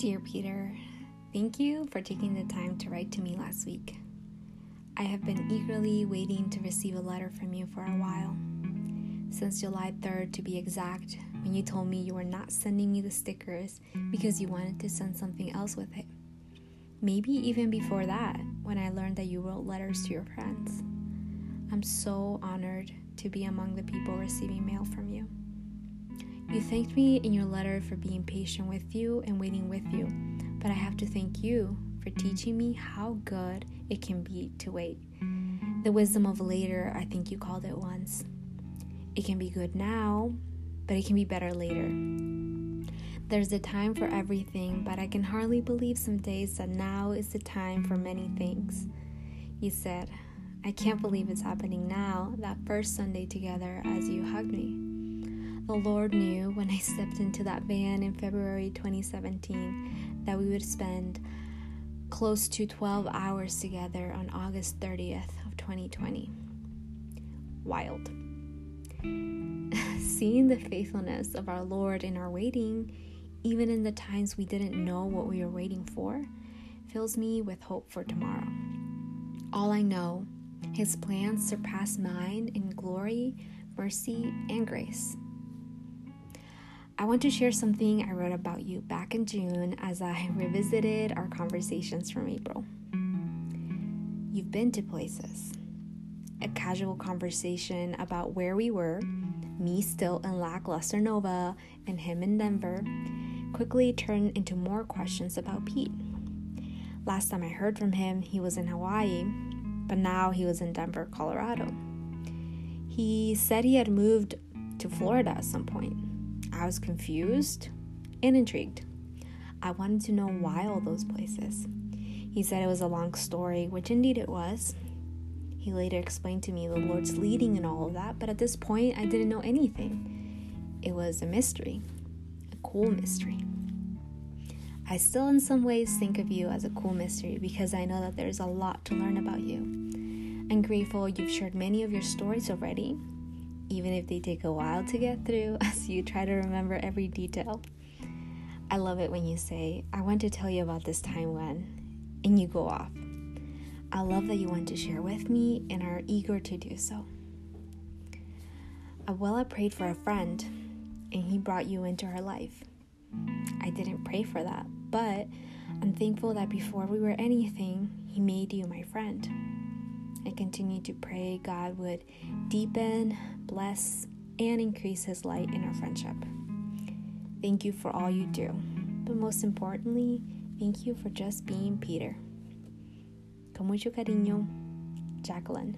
Dear Peter, thank you for taking the time to write to me last week. I have been eagerly waiting to receive a letter from you for a while. Since July 3rd, to be exact, when you told me you were not sending me the stickers because you wanted to send something else with it. Maybe even before that, when I learned that you wrote letters to your friends. I'm so honored to be among the people receiving mail from you. You thanked me in your letter for being patient with you and waiting with you, but I have to thank you for teaching me how good it can be to wait. The wisdom of later, I think you called it once. It can be good now, but it can be better later. There's a time for everything, but I can hardly believe some days that now is the time for many things. You said, I can't believe it's happening now, that first Sunday together as you hugged me. The Lord knew when I stepped into that van in February 2017 that we would spend close to 12 hours together on August 30th of 2020. Wild. Seeing the faithfulness of our Lord in our waiting, even in the times we didn't know what we were waiting for, fills me with hope for tomorrow. All I know, His plans surpass mine in glory, mercy, and grace. I want to share something I wrote about you back in June as I revisited our conversations from April. You've been to places. A casual conversation about where we were, me still in lackluster Nova and him in Denver, quickly turned into more questions about Pete. Last time I heard from him, he was in Hawaii, but now he was in Denver, Colorado. He said he had moved to Florida at some point I was confused and intrigued. I wanted to know why all those places. He said it was a long story, which indeed it was. He later explained to me the Lord's leading in all of that, but at this point I didn't know anything. It was a mystery, a cool mystery. I still, in some ways, think of you as a cool mystery because I know that there's a lot to learn about you. I'm grateful you've shared many of your stories already, even if they take a while to get through as you try to remember every detail. I love it when you say, I want to tell you about this time when, and you go off. I love that you want to share with me and are eager to do so. Abuela prayed for a friend, and he brought you into her life. I didn't pray for that, but I'm thankful that before we were anything, he made you my friend. I continue to pray God would deepen, bless, and increase His light in our friendship. Thank you for all you do, but most importantly, thank you for just being Peter. Con mucho cariño, Jacqueline.